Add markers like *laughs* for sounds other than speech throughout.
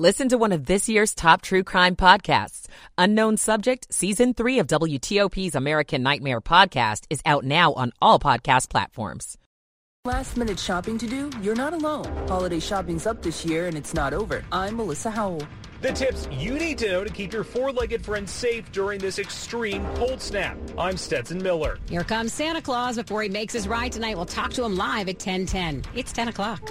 Listen to one of this year's top true crime podcasts. Unknown Subject, Season 3 of WTOP's American Nightmare podcast is out now on all podcast platforms. Last minute shopping to do? You're not alone. Holiday shopping's up this year and it's not over. I'm Melissa Howell. The tips you need to know to keep your four-legged friends safe during this extreme cold snap. I'm Stetson Miller. Here comes Santa Claus before he makes his ride tonight. We'll talk to him live at 1010. It's 10 o'clock.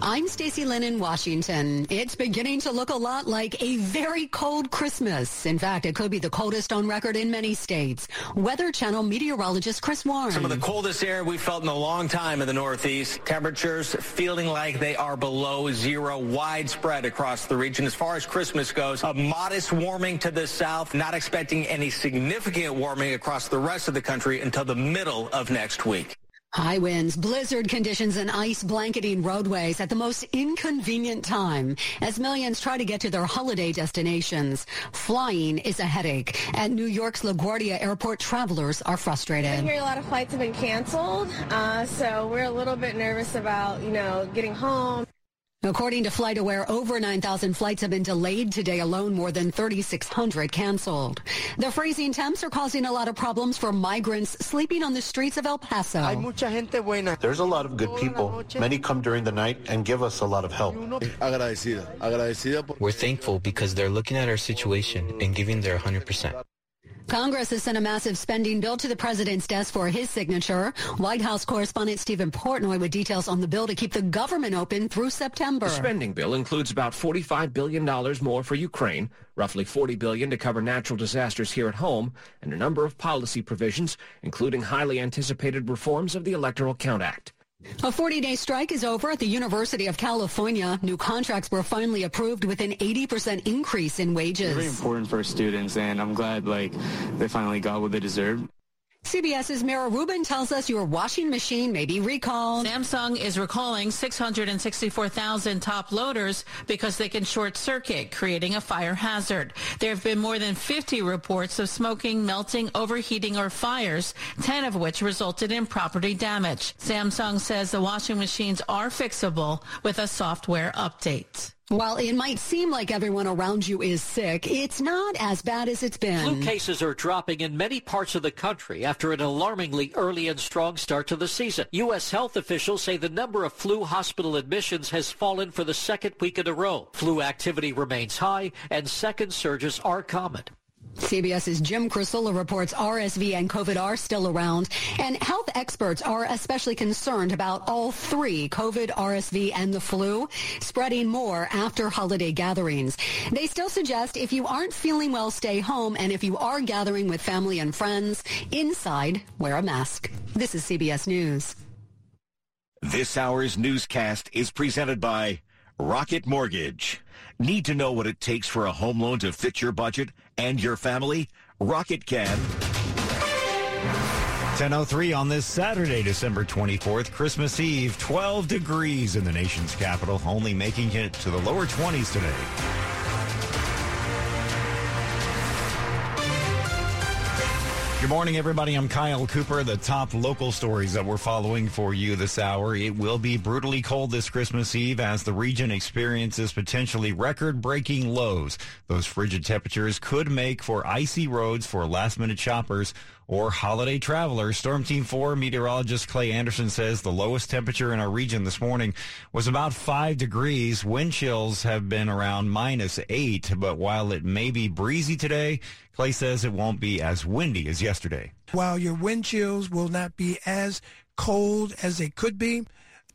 I'm Stacy Lynn in Washington. It's beginning to look a lot like a very cold Christmas. In fact, it could be the coldest on record in many states. Weather Channel meteorologist Chris Warren. Some of the coldest air we've felt in a long time in the Northeast. Temperatures feeling like they are below zero, widespread across the region. As far as Christmas goes, a modest warming to the south, not expecting any significant warming across the rest of the country until the middle of next week. High winds, blizzard conditions, and ice blanketing roadways at the most inconvenient time as millions try to get to their holiday destinations. Flying is a headache. At New York's LaGuardia Airport, travelers are frustrated. I hear a lot of flights have been canceled, uh, so we're a little bit nervous about, you know, getting home. According to FlightAware, over 9,000 flights have been delayed today alone, more than 3,600 canceled. The freezing temps are causing a lot of problems for migrants sleeping on the streets of El Paso. There's a lot of good people. Many come during the night and give us a lot of help. We're thankful because they're looking at our situation and giving their 100%. Congress has sent a massive spending bill to the president's desk for his signature. White House correspondent Stephen Portnoy with details on the bill to keep the government open through September. The spending bill includes about $45 billion more for Ukraine, roughly 40 billion to cover natural disasters here at home, and a number of policy provisions, including highly anticipated reforms of the Electoral Count Act. A 40-day strike is over at the University of California. New contracts were finally approved with an 80% increase in wages. Very important for students, and I'm glad like they finally got what they deserved. CBS's Mara Rubin tells us your washing machine may be recalled. Samsung is recalling 664,000 top loaders because they can short circuit, creating a fire hazard. There have been more than 50 reports of smoking, melting, overheating, or fires, 10 of which resulted in property damage. Samsung says the washing machines are fixable with a software update. While it might seem like everyone around you is sick, it's not as bad as it's been. Flu cases are dropping in many parts of the country after an alarmingly early and strong start to the season. U.S. health officials say the number of flu hospital admissions has fallen for the second week in a row. Flu activity remains high and second surges are common. CBS's Jim Krasula reports RSV and COVID are still around, and health experts are especially concerned about all three, COVID, RSV, and the flu, spreading more after holiday gatherings. They still suggest if you aren't feeling well, stay home, and if you are gathering with family and friends, inside, wear a mask. This is CBS News. This hour's newscast is presented by Rocket Mortgage. Need to know what it takes for a home loan to fit your budget and your family? Rocket can. 10.03 on this Saturday, December 24th, Christmas Eve, 12 degrees in the nation's capital, only making it to the lower 20s today. Good morning, everybody. I'm Kyle Cooper. The top local stories that we're following for you this hour. It will be brutally cold this Christmas Eve as the region experiences potentially record breaking lows. Those frigid temperatures could make for icy roads for last minute shoppers or holiday travelers. Storm Team 4 meteorologist Clay Anderson says the lowest temperature in our region this morning was about 5 degrees. Wind chills have been around minus 8, but while it may be breezy today, Clay says it won't be as windy as yesterday. While your wind chills will not be as cold as they could be,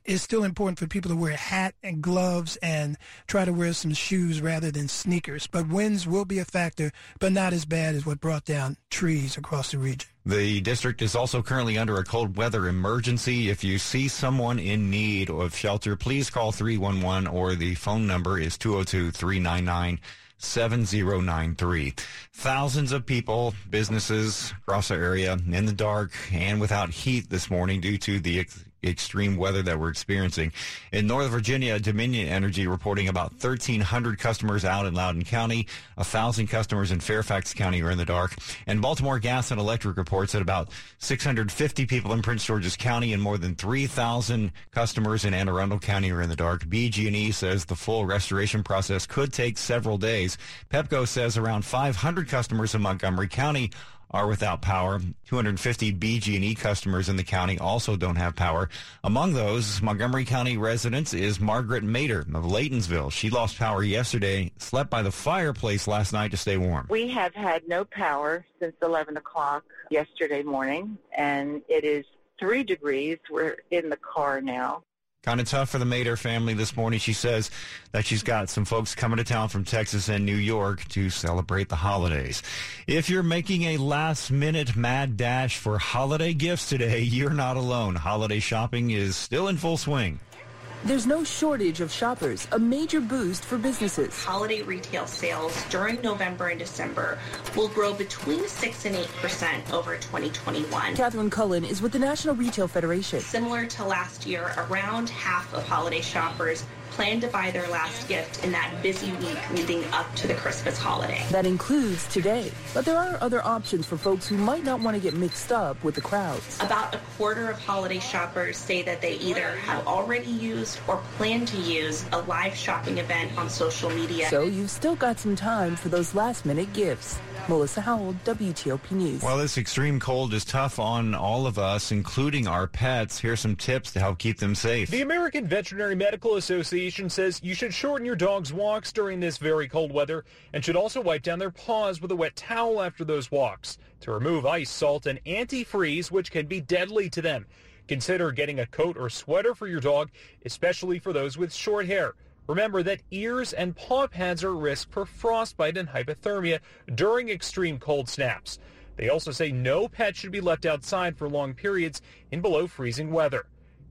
it's still important for people to wear a hat and gloves and try to wear some shoes rather than sneakers. But winds will be a factor, but not as bad as what brought down trees across the region. The district is also currently under a cold weather emergency. If you see someone in need of shelter, please call 311 or the phone number is 202 399 7093. Thousands of people, businesses across the area in the dark and without heat this morning due to the extreme weather that we're experiencing. In Northern Virginia, Dominion Energy reporting about 1,300 customers out in Loudoun County. A thousand customers in Fairfax County are in the dark. And Baltimore Gas and Electric reports that about 650 people in Prince George's County and more than 3,000 customers in Anne Arundel County are in the dark. BG&E says the full restoration process could take several days. Pepco says around 500 customers in Montgomery County are without power. 250 BG&E customers in the county also don't have power. Among those Montgomery County residents is Margaret Mater of Laytonsville. She lost power yesterday, slept by the fireplace last night to stay warm. We have had no power since 11 o'clock yesterday morning, and it is three degrees. We're in the car now. Kind of tough for the Mater family this morning. She says that she's got some folks coming to town from Texas and New York to celebrate the holidays. If you're making a last minute mad dash for holiday gifts today, *laughs* you're not alone. Holiday shopping is still in full swing. There's no shortage of shoppers, a major boost for businesses. Holiday retail sales during November and December will grow between 6 and 8% over 2021. Catherine Cullen is with the National Retail Federation. Similar to last year, around half of holiday shoppers plan to buy their last gift in that busy week leading up to the Christmas holiday. That includes today. But there are other options for folks who might not want to get mixed up with the crowds. About a quarter of holiday shoppers say that they either have already used or plan to use a live shopping event on social media. So you've still got some time for those last minute gifts. Melissa Howell, WTOP News. Well, this extreme cold is tough on all of us, including our pets. Here's some tips to help keep them safe. The American Veterinary Medical Association says you should shorten your dog's walks during this very cold weather and should also wipe down their paws with a wet towel after those walks to remove ice, salt, and antifreeze, which can be deadly to them. Consider getting a coat or sweater for your dog, especially for those with short hair. Remember that ears and paw pads are risk for frostbite and hypothermia during extreme cold snaps. They also say no pet should be left outside for long periods in below freezing weather.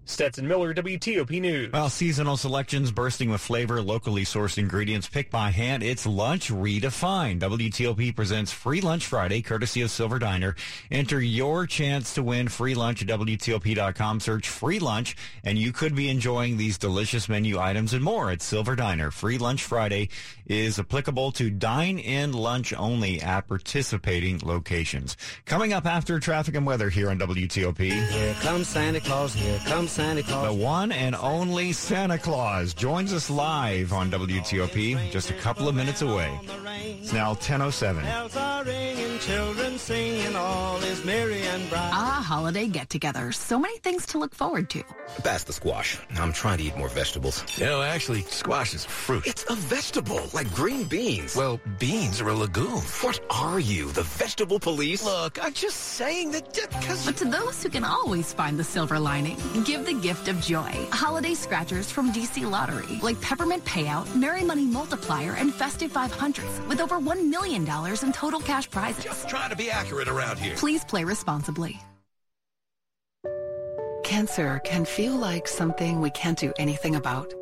Stetson Miller, WTOP News. Well, seasonal selections bursting with flavor, locally sourced ingredients picked by hand. It's lunch redefined. WTOP presents Free Lunch Friday, courtesy of Silver Diner. Enter your chance to win free lunch at WTOP.com. Search free lunch, and you could be enjoying these delicious menu items and more at Silver Diner. Free Lunch Friday is applicable to dine-in lunch only at participating locations. Coming up after traffic and weather here on WTOP. Here comes Santa Claus. Here comes Santa Claus. The one and only Santa Claus joins us live on WTOP just a couple of minutes away. It's now 10.07. Bells are ringing, children singing, all is merry and bright. Ah, holiday get-togethers. So many things to look forward to. Pass the squash. I'm trying to eat more vegetables. No, actually, squash is fruit. It's a vegetable, like green beans. Well, beans are a legume. What are you, the vegetable police? Look, I'm just saying that because... But to those who can always find the silver lining, give the gift of joy. Holiday scratchers from DC Lottery, like Peppermint Payout, Merry Money Multiplier, and Festive 500s, with over $1 million in total cash prizes. Just trying to be accurate around here. Please play responsibly. Cancer can feel like something we can't do anything about,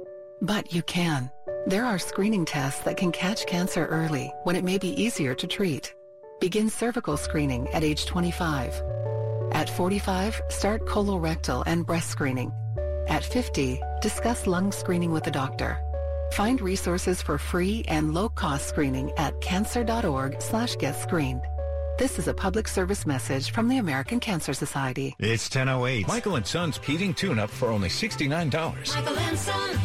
but you can. There are screening tests that can catch cancer early when it may be easier to treat. Begin cervical screening at age 25. At 45, start colorectal and breast screening. At 50, discuss lung screening with a doctor. Find resources for free and low-cost screening at cancer.org slash get screened. This is a public service message from the American Cancer Society. It's 1008. Michael and Son's heating tune-up for only $69. Michael and Son.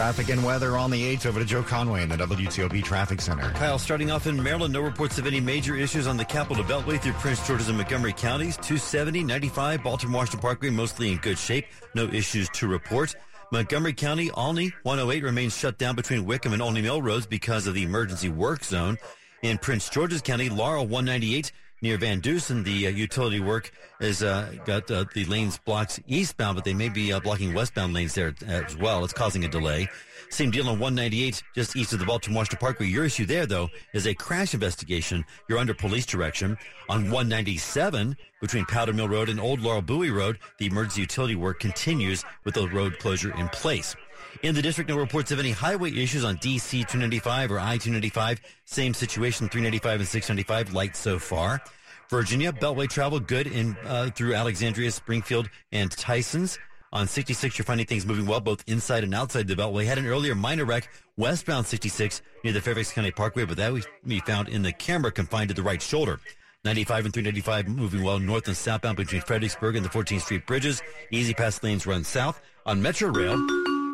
Traffic and weather on the 8th. Over to Joe Conway in the WTOP Traffic Center. Kyle, starting off in Maryland, no reports of any major issues on the Capital Beltway through Prince George's and Montgomery counties. 270, 95, Baltimore Washington Parkway, mostly in good shape. No issues to report. Montgomery County, Olney 108 remains shut down between Wickham and Olney Mill Roads because of the emergency work zone. In Prince George's County, Laurel 198 near Van Dusen, the uh, utility work has uh, got uh, the lanes blocked eastbound, but they may be uh, blocking westbound lanes there as well. It's causing a delay. Same deal on 198, just east of the Baltimore Washington Parkway. Your issue there, though, is a crash investigation. You're under police direction. On 197, between Powder Mill Road and Old Laurel Bowie Road, the emergency utility work continues with the road closure in place. In the district, no reports of any highway issues on DC 295 or I 295. Same situation, 395 and 695, light so far. Virginia, Beltway travel good in uh, through Alexandria, Springfield, and Tysons. On 66, you're finding things moving well both inside and outside the Beltway. Had an earlier minor wreck westbound 66 near the Fairfax County Parkway, but that we found in the camera confined to the right shoulder. 95 and 395 moving well north and southbound between Fredericksburg and the 14th Street bridges. E-ZPass lanes run south. On Metro Rail,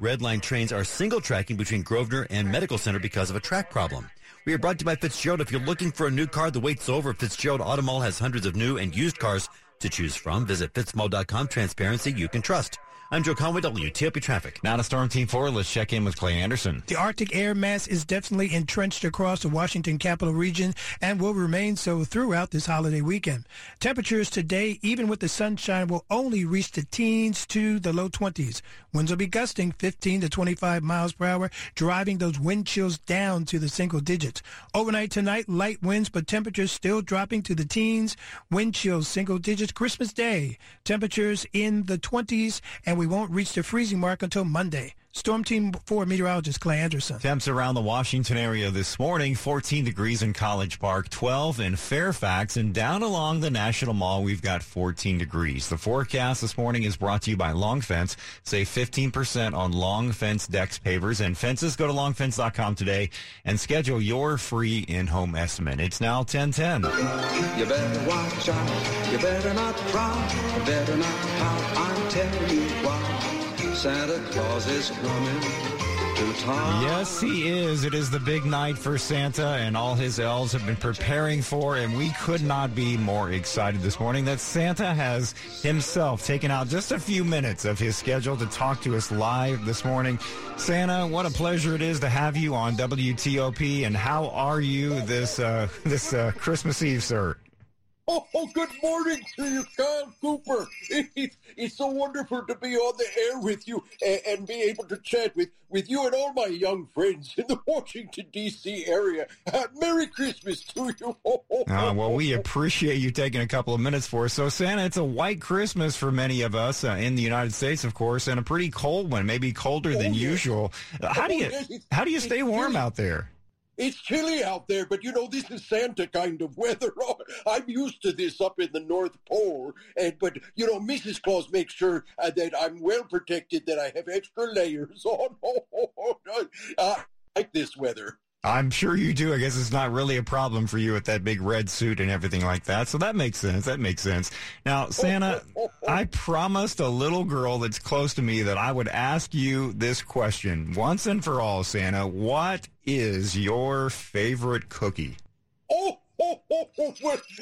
red line trains are single tracking between Grosvenor and Medical Center because of a track problem. We are brought to you by Fitzgerald. If you're looking for a new car, the wait's over. Fitzgerald Automall has hundreds of new and used cars to choose from. Visit fitzmall.com. Transparency you can trust. I'm Joe Conway, WTOP Traffic. Now to Storm Team 4, let's check in with Clay Anderson. The Arctic air mass is definitely entrenched across the Washington capital region and will remain so throughout this holiday weekend. Temperatures today, even with the sunshine, will only reach the teens to the low 20s. Winds will be gusting 15 to 25 miles per hour, driving those wind chills down to the single digits. Overnight tonight, light winds, but temperatures still dropping to the teens. Wind chills single digits. Christmas Day, temperatures in the 20s, and we won't reach the freezing mark until Monday. Storm Team 4 meteorologist Clay Anderson. Temps around the Washington area this morning 14 degrees in College Park, 12 in Fairfax, and down along the National Mall, we've got 14 degrees. The forecast this morning is brought to you by Long Fence. Save 15% on Long Fence decks, pavers, and fences. Go to longfence.com today and schedule your free in home estimate. It's now 1010. You better watch out. You better not cry. You better not pout. I'm telling you why. Santa Claus is coming. Yes, he is. It is the big night for Santa, and all his elves have been preparing for, and we could not be more excited this morning that Santa has himself taken out just a few minutes of his schedule to talk to us live this morning. Santa, what a pleasure it is to have you on WTOP, and how are you this uh, this uh, Christmas Eve, sir? Oh, oh, good morning to you, Kyle Cooper. It's, *laughs* it's so wonderful to be on the air with you and, and, be able to chat with, with you and all my young friends in the Washington, D.C. area. Uh, Merry Christmas to you. Oh, *laughs* uh, well, we appreciate you taking a couple of minutes for us. So, Santa, it's a white Christmas for many of us uh, in the United States, of course, and a pretty cold one, maybe colder than yes. usual. how do you how do you stay warm out there? It's chilly out there, but you know this is Santa kind of weather. *laughs* I'm used to this up in the North Pole, and but you know Mrs. Claus makes sure uh, that I'm well protected, that I have extra layers *laughs* on. *laughs* I like this weather. I'm sure you do. I guess it's not really a problem for you with that big red suit and everything like that. So that makes sense. That makes sense. Now, Santa, *laughs* I promised a little girl that's close to me that I would ask you this question once and for all, Santa. What is your favorite cookie? Oh, oh, oh, oh,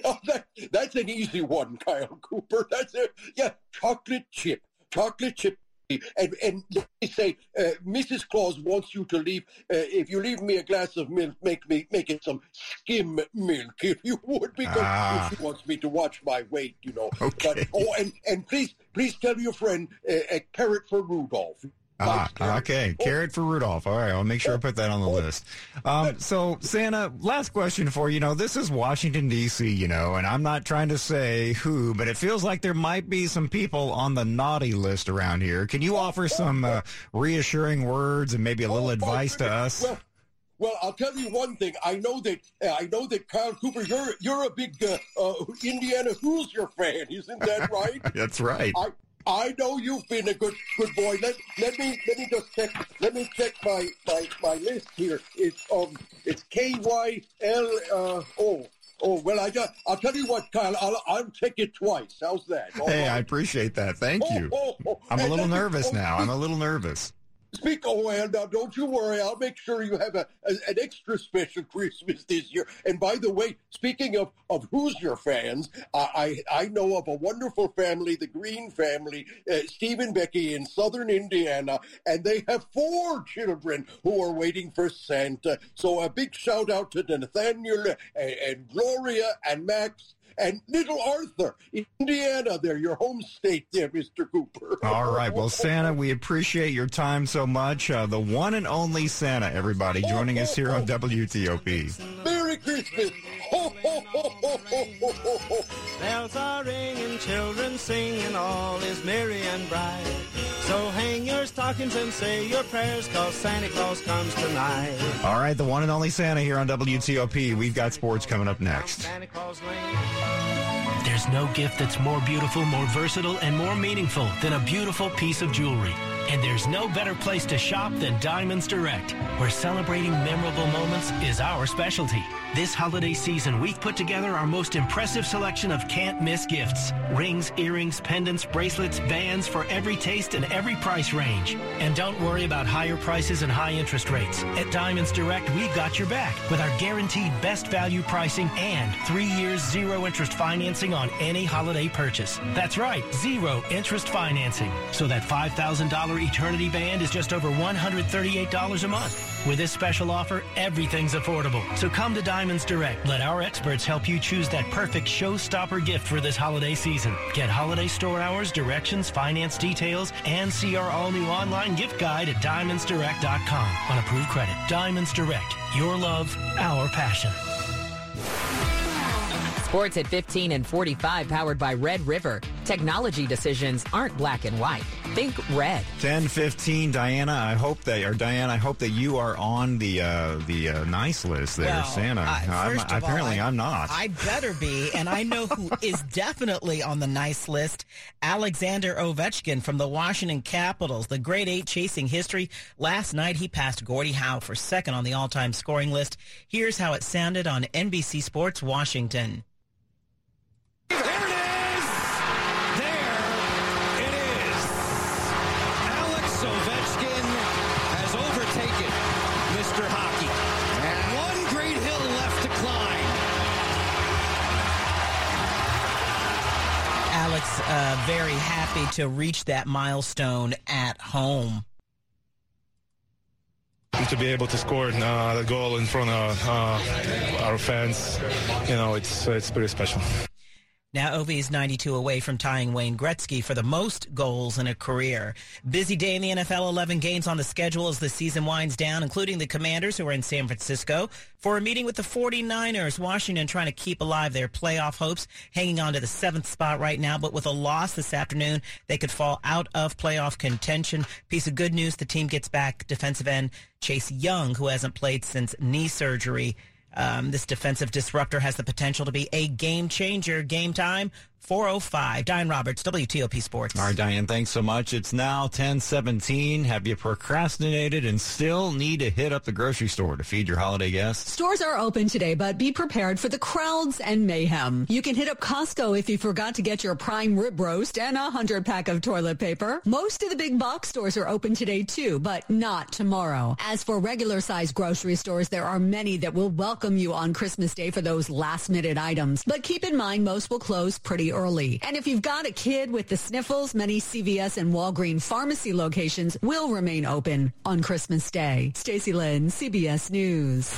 oh that, that's an easy one, Kyle Cooper. That's it. Yeah, chocolate chip. Chocolate chip and and they say uh, Mrs. Claus wants you to leave. Uh, if you leave me a glass of milk, make me make it some skim milk, if you would, because ah. she wants me to watch my weight, you know. Okay. But, oh, and and please please tell your friend uh, a carrot for Rudolph. Ah, okay. Carrot for Rudolph. All right, I'll make sure I put that on the list. Um, so, Santa, last question for you. know, this is Washington D.C. You know, and I'm not trying to say who, but it feels like there might be some people on the naughty list around here. Can you offer some uh, reassuring words and maybe a little advice to us? Well, well, I'll tell you one thing. I know that uh, I know that Kyle Cooper, you're you're a big uh, uh, Indiana Hoosier fan, isn't that right? *laughs* That's right. I, I know you've been a good good boy. Let let me let me just check let me check my my, my list here. It's um it's K Y L uh O. Oh well, I just, I'll tell you what, Kyle. I'll I'll check it twice. How's that? All hey, right? I appreciate that. Thank you. Oh, oh, oh. I'm a little nervous now. I'm a little nervous. Speak, oh, and now don't you worry. I'll make sure you have a, a, an extra special Christmas this year. And by the way, speaking of, of Hoosier fans, I, I, I know of a wonderful family, the Green family, uh, Steve and Becky in southern Indiana, and they have four children who are waiting for Santa. So a big shout out to Nathaniel and, and Gloria and Max and Little Arthur, Indiana. There, your home state, there, Mr. Cooper. All right. Well, Santa, we appreciate your time so much. Uh, the one and only Santa, everybody, joining us here on WTOP. Merry Christmas. Ho, ho, ho, ho, ho, ho, ho. Bells are ringing, children singing, all is merry and bright. So hang your stockings and say your prayers, cause Santa Claus comes tonight. All right, the one and only Santa here on WTOP. We've got sports coming up next. There's no gift that's more beautiful, more versatile, and more meaningful than a beautiful piece of jewelry. And there's no better place to shop than Diamonds Direct, where celebrating memorable moments is our specialty. This holiday season, we've put together our most impressive selection of can't miss gifts. Rings, earrings, pendants, bracelets, bands for every taste and every price range. And don't worry about higher prices and high interest rates. At Diamonds Direct, we've got your back with our guaranteed best value pricing and three years zero interest financing on any holiday purchase. That's right, zero interest financing. So that $5,000 Eternity Band is just over $138 a month. With this special offer, everything's affordable. So come to Diamonds Direct. Let our experts help you choose that perfect showstopper gift for this holiday season. Get holiday store hours, directions, finance details, and see our all-new online gift guide at diamondsdirect.com on approved credit. Diamonds Direct. Your love, our passion. Sports at 15 and 45 powered by Red River. Technology decisions aren't black and white. Think red. 10:15 Diana, I hope that or Diana, I hope that you are on the uh, the uh, nice list there, Well, Santa. uh, I'm- first of all, apparently I- I'm not. I better be, and I know who *laughs* is definitely on the nice list. Alexander Ovechkin from the Washington Capitals, the great eight chasing history. Last night he passed Gordie Howe for second on the all-time scoring list. Here's how it sounded on NBC Sports Washington. Uh, very happy to reach that milestone at home. to be able to score uh, the goal in front of uh, our fans, you know, it's it's pretty special. Now, Ovi is 92 away from tying Wayne Gretzky for the most goals in a career. Busy day in the NFL, 11 games on the schedule as the season winds down, including the Commanders, who are in San Francisco, for a meeting with the 49ers. Washington trying to keep alive their playoff hopes, hanging on to the seventh spot right now, but with a loss this afternoon, they could fall out of playoff contention. Piece of good news, the team gets back defensive end Chase Young, who hasn't played since knee surgery. Um, this defensive disruptor has the potential to be a game changer. Game time, 405. Diane Roberts, WTOP Sports. All right, Diane, thanks so much. It's now 1017. Have you procrastinated and still need to hit up the grocery store to feed your holiday guests? Stores are open today, but be prepared for the crowds and mayhem. You can hit up Costco if you forgot to get your prime rib roast and a hundred pack of toilet paper. Most of the big box stores are open today too, but not tomorrow. As for regular size grocery stores, there are many that will welcome you on Christmas Day for those last minute items. But keep in mind, most will close pretty early. And if you've got a kid with the sniffles, many CVS and Walgreen pharmacy locations will remain open on Christmas Day. Stacy Lynn, CBS News.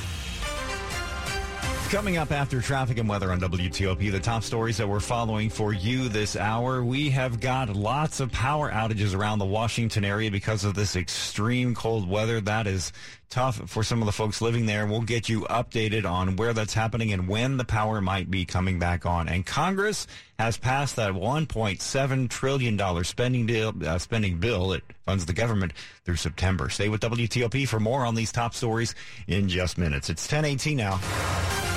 Coming up after traffic and weather on WTOP, the top stories that we're following for you this hour. We have got lots of power outages around the Washington area because of this extreme cold weather. That is tough for some of the folks living there. We'll get you updated on where that's happening and when the power might be coming back on. And Congress has passed that $1.7 trillion spending bill, uh, spending bill. It funds the government through September. Stay with WTOP for more on these top stories in just minutes. It's 1018 now.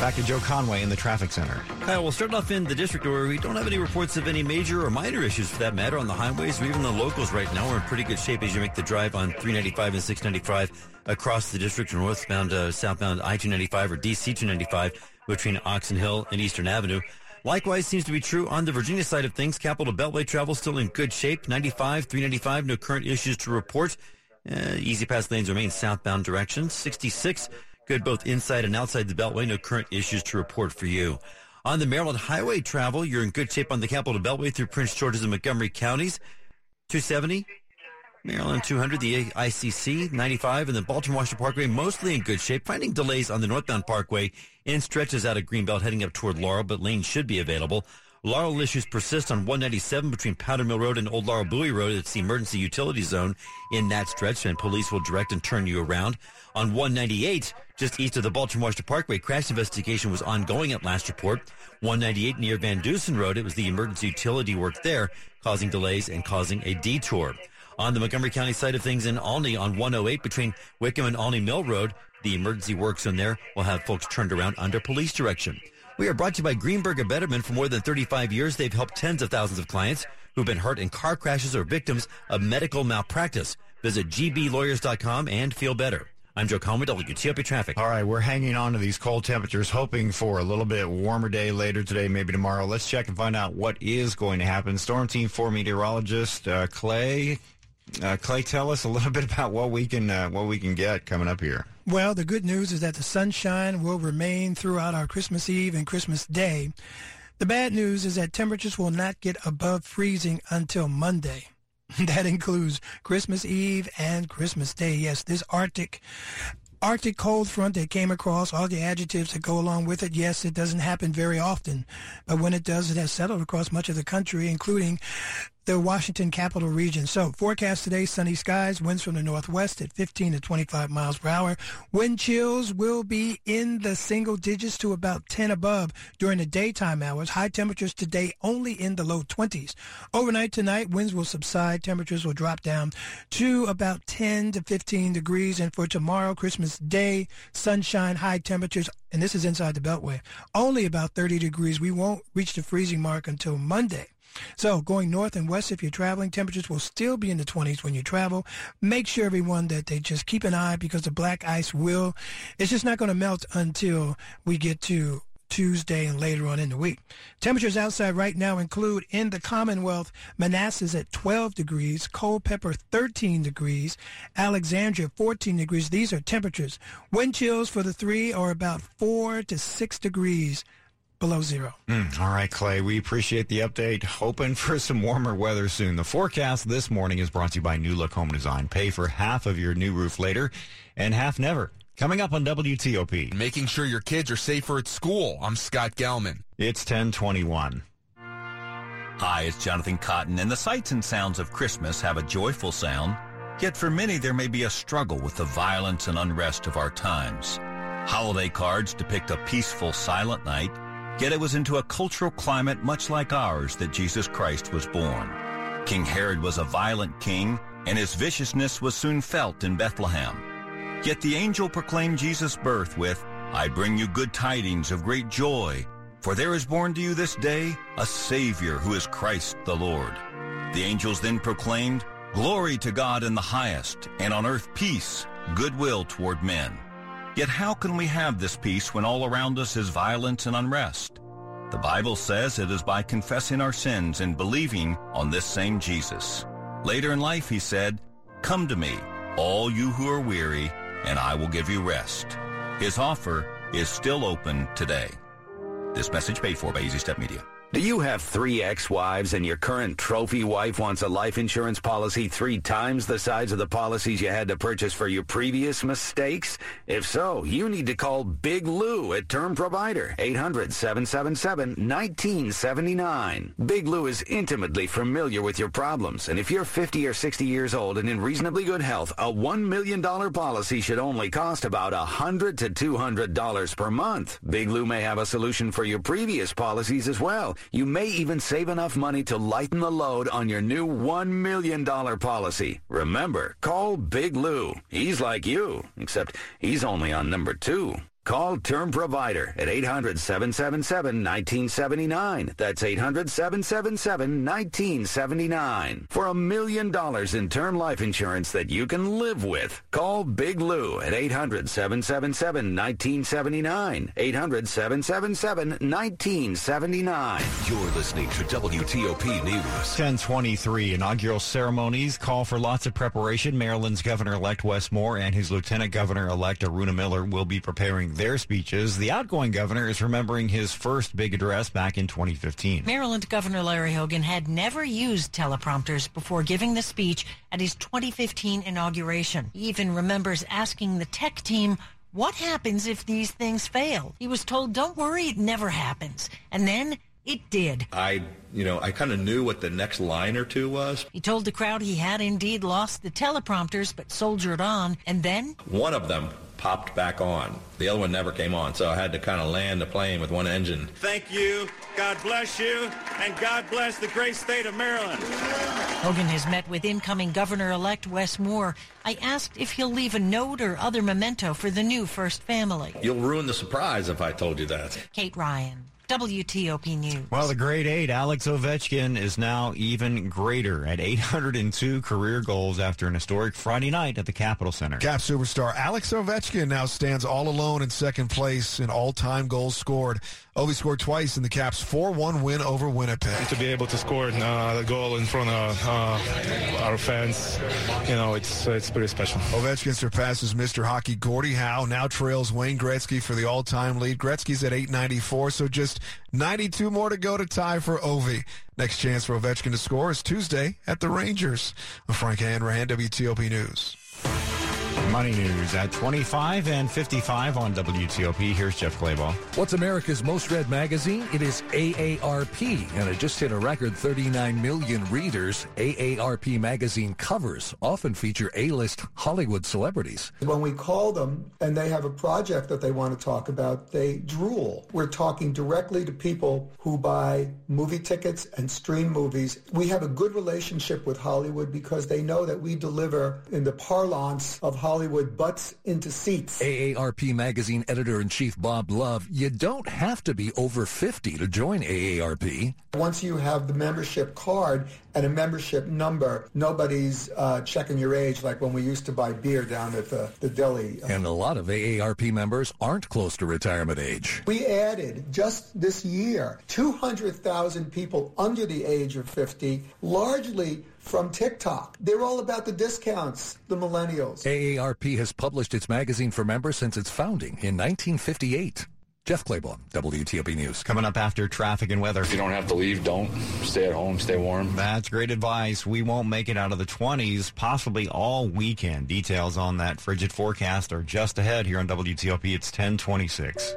Back to Joe Conway in the traffic center. Kyle, we'll start off in the district where we don't have any reports of any major or minor issues for that matter on the highways or even the locals right now. We're in pretty good shape as you make the drive on 395 and 695 across the district, northbound, uh, southbound I-295 or DC-295 between Oxon Hill and Eastern Avenue. Likewise seems to be true on the Virginia side of things. Capital Beltway travel still in good shape. 95, 395, no current issues to report. Uh, E-ZPass lanes remain southbound direction. 66, good both inside and outside the Beltway. No current issues to report for you. On the Maryland Highway travel, you're in good shape on the Capital Beltway through Prince George's and Montgomery counties. 270, Maryland 200, the ICC 95, and the Baltimore Washington Parkway mostly in good shape. Finding delays on the northbound Parkway in stretches out of Greenbelt heading up toward Laurel, but lanes should be available. Laurel issues persist on 197 between Powder Mill Road and Old Laurel Bowie Road. It's the emergency utility zone in that stretch, and police will direct and turn you around. On 198, just east of the Baltimore Washington Parkway, crash investigation was ongoing at last report. 198 near Van Dusen Road, it was the emergency utility work there, causing delays and causing a detour. On the Montgomery County side of things in Olney on 108 between Wickham and Olney Mill Road, the emergency work zone there will have folks turned around under police direction. We are brought to you by Greenberg and Bederman. For more than 35 years, they've helped tens of thousands of clients who've been hurt in car crashes or victims of medical malpractice. Visit gblawyers.com and feel better. I'm Joe Conway, WTOP Traffic. All right, we're hanging on to these cold temperatures, hoping for a little bit warmer day later today, maybe tomorrow. Let's check and find out what is going to happen. Storm Team 4 meteorologist uh, Clay. Uh, Clay, tell us a little bit about what we can uh, what we can get coming up here. Well, the good news is that the sunshine will remain throughout our Christmas Eve and Christmas Day. The bad news is that temperatures will not get above freezing until Monday. *laughs* That includes Christmas Eve and Christmas Day. Yes, this Arctic Arctic cold front that came across, all the adjectives that go along with it. Yes, it doesn't happen very often, but when it does, it has settled across much of the country, including the Washington capital region. So forecast today, sunny skies, winds from the northwest at 15 to 25 miles per hour. Wind chills will be in the single digits to about 10 above during the daytime hours. High temperatures today only in the low 20s. Overnight tonight, winds will subside. Temperatures will drop down to about 10 to 15 degrees. And for tomorrow, Christmas Day, sunshine, high temperatures, and this is inside the Beltway, only about 30 degrees. We won't reach the freezing mark until Monday. So going north and west, if you're traveling, temperatures will still be in the 20s when you travel. Make sure everyone that they just keep an eye because the black ice will, it's just not going to melt until we get to Tuesday and later on in the week. Temperatures outside right now include in the Commonwealth, Manassas at 12 degrees, Culpeper 13 degrees, Alexandria 14 degrees. These are temperatures. Wind chills for the three are about 4 to 6 degrees below zero. Mm, all right, Clay. We appreciate the update. Hoping *laughs* for some warmer weather soon. The forecast this morning is brought to you by New Look Home Design. Pay for half of your new roof later and half never. Coming up on WTOP. Making sure your kids are safer at school. I'm Scott Gelman. It's 1021. Hi, it's Jonathan Cotton, and the sights and sounds of Christmas have a joyful sound. Yet for many, there may be a struggle with the violence and unrest of our times. Holiday cards depict a peaceful, silent night, yet it was into a cultural climate much like ours that Jesus Christ was born. King Herod was a violent king, and his viciousness was soon felt in Bethlehem. Yet the angel proclaimed Jesus' birth with, I bring you good tidings of great joy, for there is born to you this day a Savior who is Christ the Lord. The angels then proclaimed, Glory to God in the highest, and on earth peace, goodwill toward men. Yet how can we have this peace when all around us is violence and unrest? The Bible says it is by confessing our sins and believing on this same Jesus. Later in life, he said, Come to me, all you who are weary, and I will give you rest. His offer is still open today. This message paid for by Easy Step Media. Do you have three ex-wives and your current trophy wife wants a life insurance policy three times the size of the policies you had to purchase for your previous mistakes? If so, you need to call Big Lou at Term Provider, 800-777-1979. Big Lou is intimately familiar with your problems, and if you're 50 or 60 years old and in reasonably good health, a $1 million policy should only cost about 100 to $200 per month. Big Lou may have a solution for your previous policies as well. You may even save enough money to lighten the load on your new $1 million policy. Remember, call Big Lou. He's like you, except he's only on number two. Call Term Provider at 800-777-1979. That's 800-777-1979. For a million dollars in term life insurance that you can live with. Call Big Lou at 800-777-1979. 800-777-1979. You're listening to WTOP News. 1023 inaugural ceremonies call for lots of preparation. Maryland's Governor-elect Wes Moore and his Lieutenant Governor-elect Aruna Miller will be preparing their speeches. The outgoing governor is remembering his first big address back in 2015. Maryland Governor Larry Hogan had never used teleprompters before giving the speech at his 2015 inauguration. He even remembers asking the tech team, what happens if these things fail? He was told, don't worry, it never happens. And then it did. I, you know, I kind of knew what the next line or two was. He told the crowd he had indeed lost the teleprompters, but soldiered on. And then one of them popped back on. The other one never came on, so I had to kind of land the plane with one engine. Thank you. God bless you. And God bless the great state of Maryland. Hogan has met with incoming Governor-elect Wes Moore. I asked if he'll leave a note or other memento for the new First Family. You'll ruin the surprise if I told you that. Kate Ryan, WTOP News. Well, the great eight, Alex Ovechkin, is now even greater at 802 career goals after an historic Friday night at the Capitol Center. Cap superstar Alex Ovechkin now stands all alone in second place in all-time goals scored. Ovi scored twice in the Caps' 4-1 win over Winnipeg. To be able to score uh, the goal in front of uh, our fans, you know, it's it's pretty special. Ovechkin surpasses Mr. Hockey Gordie Howe, now trails Wayne Gretzky for the all-time lead. Gretzky's at 894, so just 92 more to go to tie for Ovi. Next chance for Ovechkin to score is Tuesday at the Rangers. I'm Frank Hanrahan, WTOP News. Money news at 25 and 55 on WTOP. Here's Jeff Clabaugh. What's America's most read magazine? It is AARP, and it just hit a record 39 million readers. AARP magazine covers often feature A-list Hollywood celebrities. When we call them and they have a project that they want to talk about, they drool. We're talking directly to people who buy movie tickets and stream movies. We have a good relationship with Hollywood because they know that we deliver in the parlance of Hollywood butts into seats. AARP magazine editor-in-chief Bob Love, you don't have to be over 50 to join AARP. Once you have the membership card and a membership number, nobody's uh, checking your age like when we used to buy beer down at the, the deli. And a lot of AARP members aren't close to retirement age. We added just this year 200,000 people under the age of 50, largely from TikTok. They're all about the discounts, the millennials. AARP has published its magazine for members since its founding in 1958. Jeff Clabaugh, WTOP News. Coming up after traffic and weather. If you don't have to leave, don't. Stay at home, stay warm. That's great advice. We won't make it out of the 20s, possibly all weekend. Details on that frigid forecast are just ahead here on WTOP. It's 1026.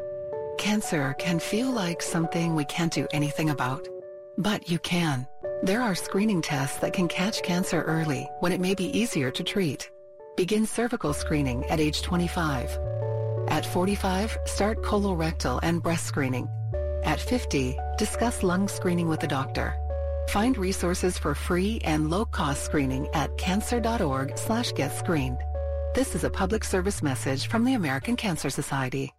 Cancer can feel like something we can't do anything about, but you can. There are screening tests that can catch cancer early when it may be easier to treat. Begin cervical screening at age 25. At 45, start colorectal and breast screening. At 50, discuss lung screening with a doctor. Find resources for free and low-cost screening at cancer.org slash get screened. This is a public service message from the American Cancer Society.